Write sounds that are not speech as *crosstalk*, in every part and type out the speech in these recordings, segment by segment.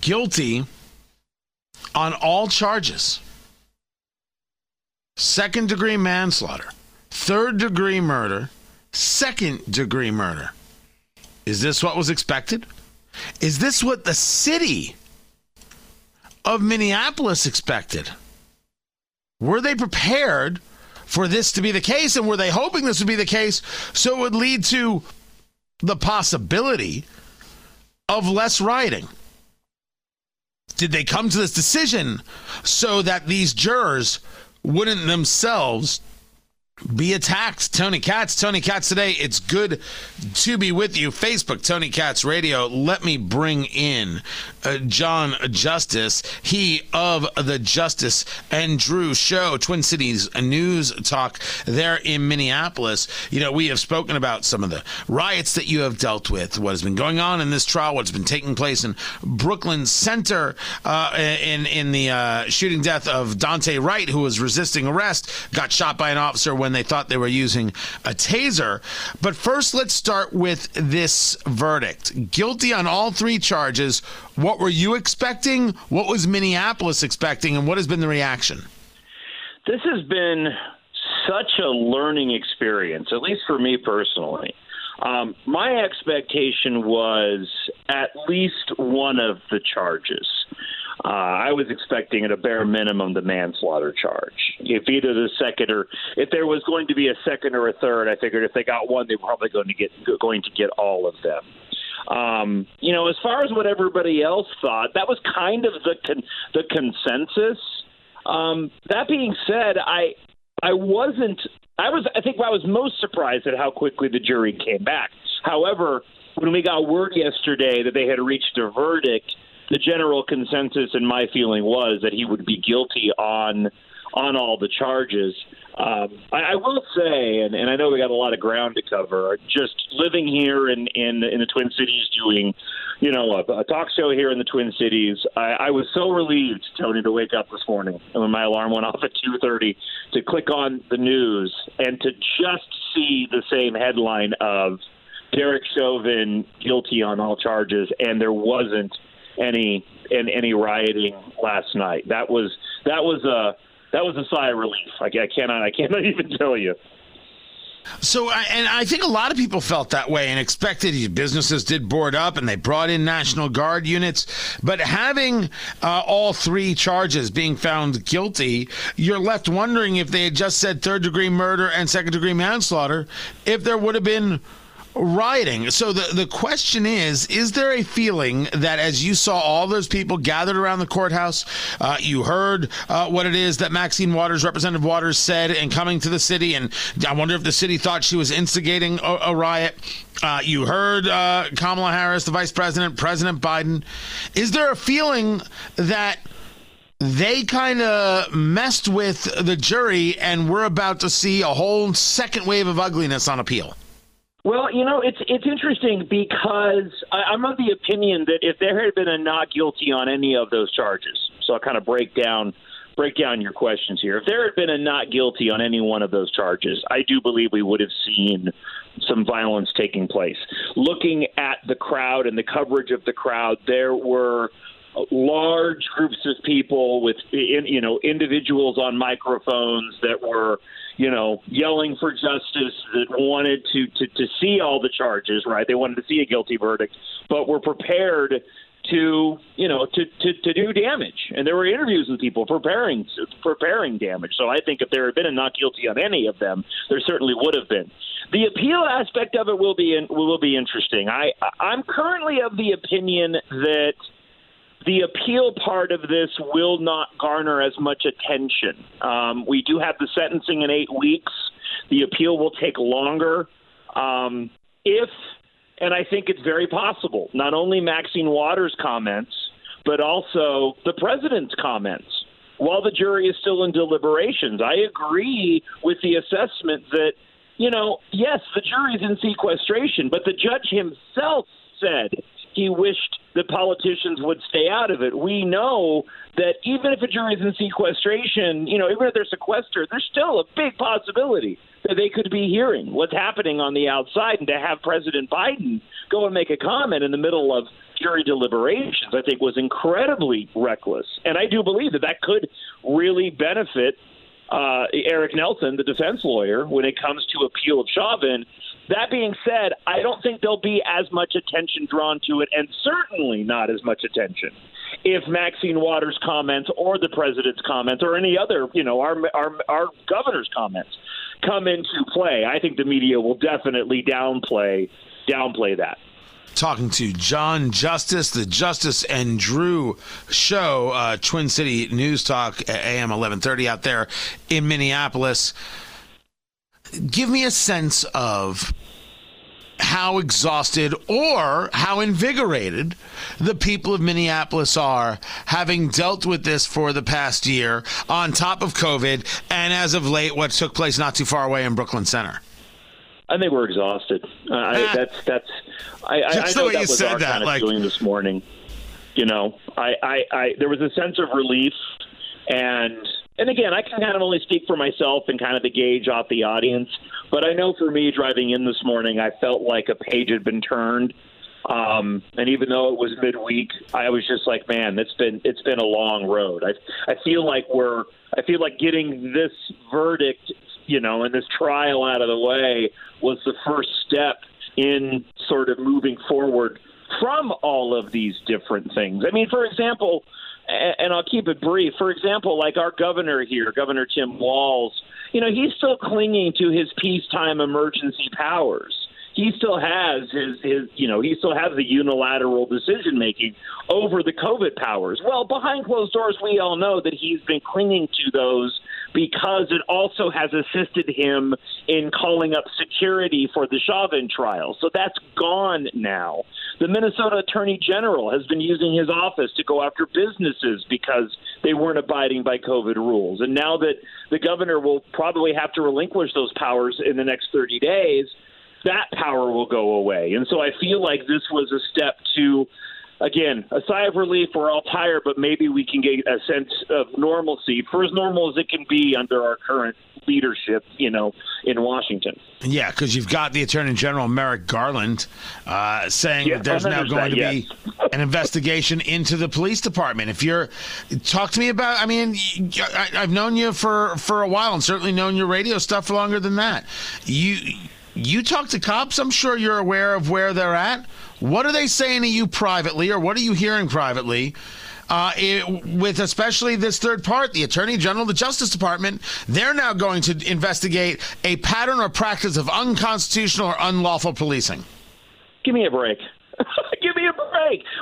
guilty on all charges second degree manslaughter, third degree murder, second degree murder. Is this what was expected? Is this what the city of Minneapolis expected? Were they prepared for this to be the case? And were they hoping this would be the case so it would lead to the possibility of less rioting? Did they come to this decision so that these jurors wouldn't themselves be attacked. Tony Katz, Tony Katz today. It's good to be with you. Facebook, Tony Katz Radio. Let me bring in uh, John Justice, he of the Justice and Drew Show, Twin Cities News Talk there in Minneapolis. You know, we have spoken about some of the riots that you have dealt with, what has been going on in this trial, what's been taking place in Brooklyn Center uh, in in the uh, shooting death of Daunte Wright, who was resisting arrest, got shot by an officer when when they thought they were using a taser. But first, let's start with this verdict guilty on all three charges. What were you expecting? What was Minneapolis expecting? And what has been the reaction? This has been such a learning experience, at least for me personally. Um, my expectation was at least one of the charges. Uh, I was expecting at a bare minimum the manslaughter charge. If either the second or if there was going to be a second or a third, I figured if they got one, they were probably going to get going to get all of them. Um, you know, as far as what everybody else thought, that was kind of the con- the consensus. Um, that being said, I I wasn't. I was. I think I was most surprised at how quickly the jury came back. However, when we got word yesterday that they had reached a verdict, the general consensus and my feeling was that he would be guilty on on all the charges. Um, I, I will say, and, and I know we got a lot of ground to cover. Just living here in in, in the Twin Cities, doing you know a, a talk show here in the Twin Cities, I, I was so relieved, Tony, to wake up this morning and when my alarm went off at two thirty to click on the news and to just see the same headline of Derek Chauvin guilty on all charges, and there wasn't any in any rioting last night. That was that was a that was a sigh of relief. I, I cannot I cannot *laughs* even tell you. So, and I think a lot of people felt that way and expected businesses did board up and they brought in National Guard units. But having uh, all three charges being found guilty, you're left wondering if they had just said third degree murder and second degree manslaughter, if there would have been rioting. So the, the question is Is there a feeling that as you saw all those people gathered around the courthouse, uh, you heard uh, what it is that Maxine Waters, Representative Waters, said in coming to the city? And I wonder if the city thought she was instigating a, a riot. Uh, you heard uh, Kamala Harris, the vice president, President Biden. Is there a feeling that they kind of messed with the jury and we're about to see a whole second wave of ugliness on appeal? Well, you know, it's it's interesting because I, I'm of the opinion that if there had been a not guilty on any of those charges, so I'll kind of break down break down your questions here. If there had been a not guilty on any one of those charges, I do believe we would have seen some violence taking place. Looking at the crowd and the coverage of the crowd, there were large groups of people with you know individuals on microphones that were you know yelling for justice that wanted to to to see all the charges right? They wanted to see a guilty verdict but were prepared to you know to, to to do damage. And there were interviews with people preparing preparing damage. So i think if there had been a not guilty on any of them there certainly would have been. The appeal aspect of it will be will be interesting. I i'm currently of the opinion that the appeal part of this will not garner as much attention. Um, we do have the sentencing in eight weeks. The appeal will take longer. Um, if, and I think it's very possible, not only Maxine Waters' comments, but also the president's comments while the jury is still in deliberations. I agree with the assessment that, you know, yes, the jury's in sequestration, but the judge himself said he wished the politicians would stay out of it. We know that even if a jury is in sequestration, you know, even if they're sequestered, there's still a big possibility that they could be hearing what's happening on the outside. And to have President Biden go and make a comment in the middle of jury deliberations, I think, was incredibly reckless. And I do believe that that could really benefit uh, Eric Nelson, the defense lawyer, when it comes to appeal of Chauvin. That being said, I don't think there'll be as much attention drawn to it, and certainly not as much attention if Maxine Waters' comments or the president's comments or any other, you know, our our our governor's comments come into play. I think the media will definitely downplay downplay that talking to John Justice, the Justice and Drew show, uh, Twin City News Talk, AM 1130 out there in Minneapolis. Give me a sense of how exhausted or how invigorated the people of Minneapolis are having dealt with this for the past year on top of COVID and as of late what took place not too far away in Brooklyn Center. I think we're exhausted. Uh, I, ah. that's that's. I, I, I know that was our that, kind of like, feeling this morning. You know, I, I, I there was a sense of relief, and and again, I can kind of only speak for myself and kind of the gauge off the audience. But I know for me, driving in this morning, I felt like a page had been turned. Um, and even though it was midweek, I was just like, man, it's been it's been a long road. I I feel like we're I feel like getting this verdict you know, and this trial out of the way was the first step in sort of moving forward from all of these different things. I mean, for example, and I'll keep it brief. For example, like our governor here, Governor Tim Walz, you know, he's still clinging to his peacetime emergency powers he still has his his you know he still has the unilateral decision making over the COVID powers. Well, behind closed doors, we all know that he's been clinging to those because it also has assisted him in calling up security for the Chauvin trial. So that's gone now. The Minnesota Attorney General has been using his office to go after businesses because they weren't abiding by COVID rules. And now that the governor will probably have to relinquish those powers in the next 30 days, that power will go away. And so I feel like this was a step to, again, a sigh of relief. We're all tired, but maybe we can get a sense of normalcy for as normal as it can be under our current leadership, you know, in Washington. Yeah, because you've got the Attorney General Merrick Garland uh, saying yeah, that there's now going that, to yes. be *laughs* an investigation into the police department. If you're, talk to me about. I mean, I, I've known you for for a while, and certainly known your radio stuff longer than that. You you talk to cops. I'm sure you're aware of where they're at. What are they saying to you privately, or what are you hearing privately? Uh, it, with especially this third part, the Attorney General, the Justice Department, they're now going to investigate a pattern or practice of unconstitutional or unlawful policing. Give me a break. *laughs*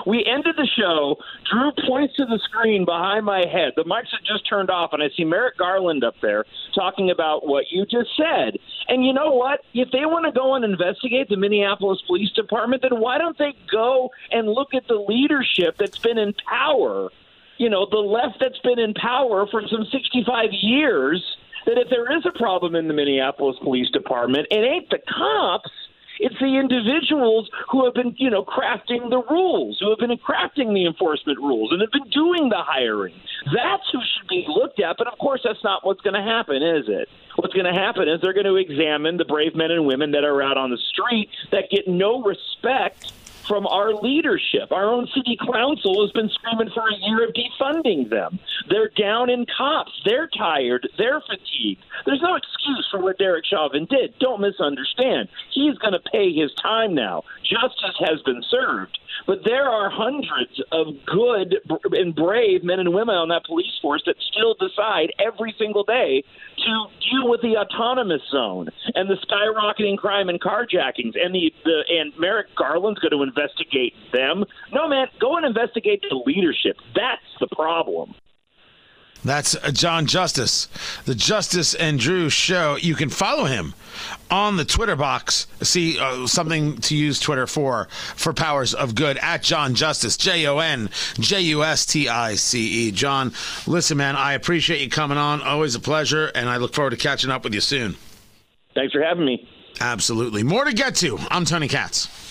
We ended the show. Drew points to the screen behind my head. The mics had just turned off, and I see Merrick Garland up there talking about what you just said. And you know what? If they want to go and investigate the Minneapolis Police Department, then why don't they go and look at the leadership that's been in power? You know, the left that's been in power for some 65 years. That if there is a problem in the Minneapolis Police Department, it ain't the cops it's the individuals who have been, you know, crafting the rules, who have been crafting the enforcement rules, and have been doing the hiring. That's who should be looked at. But of course, that's not what's going to happen, is it? What's going to happen is they're going to examine the brave men and women that are out on the street that get no respect from our leadership. Our own city council has been screaming for a year of defunding them. They're down in cops. They're tired. They're fatigued. There's no excuse for what Derek Chauvin did. Don't misunderstand. He's going to pay his time now. Justice has been served. But there are hundreds of good and brave men and women on that police force that still decide every single day to deal with the autonomous zone and the skyrocketing crime and carjackings and the, the and Merrick Garland's going to investigate them. No man, go and investigate the leadership. That's the problem. That's John Justice, the Justice and Drew show. You can follow him on the Twitter box. See uh, something to use Twitter for for powers of good at John Justice, J O N J U S T I C E. John, listen, man, I appreciate you coming on. Always a pleasure, and I look forward to catching up with you soon. Thanks for having me. Absolutely. More to get to. I'm Tony Katz.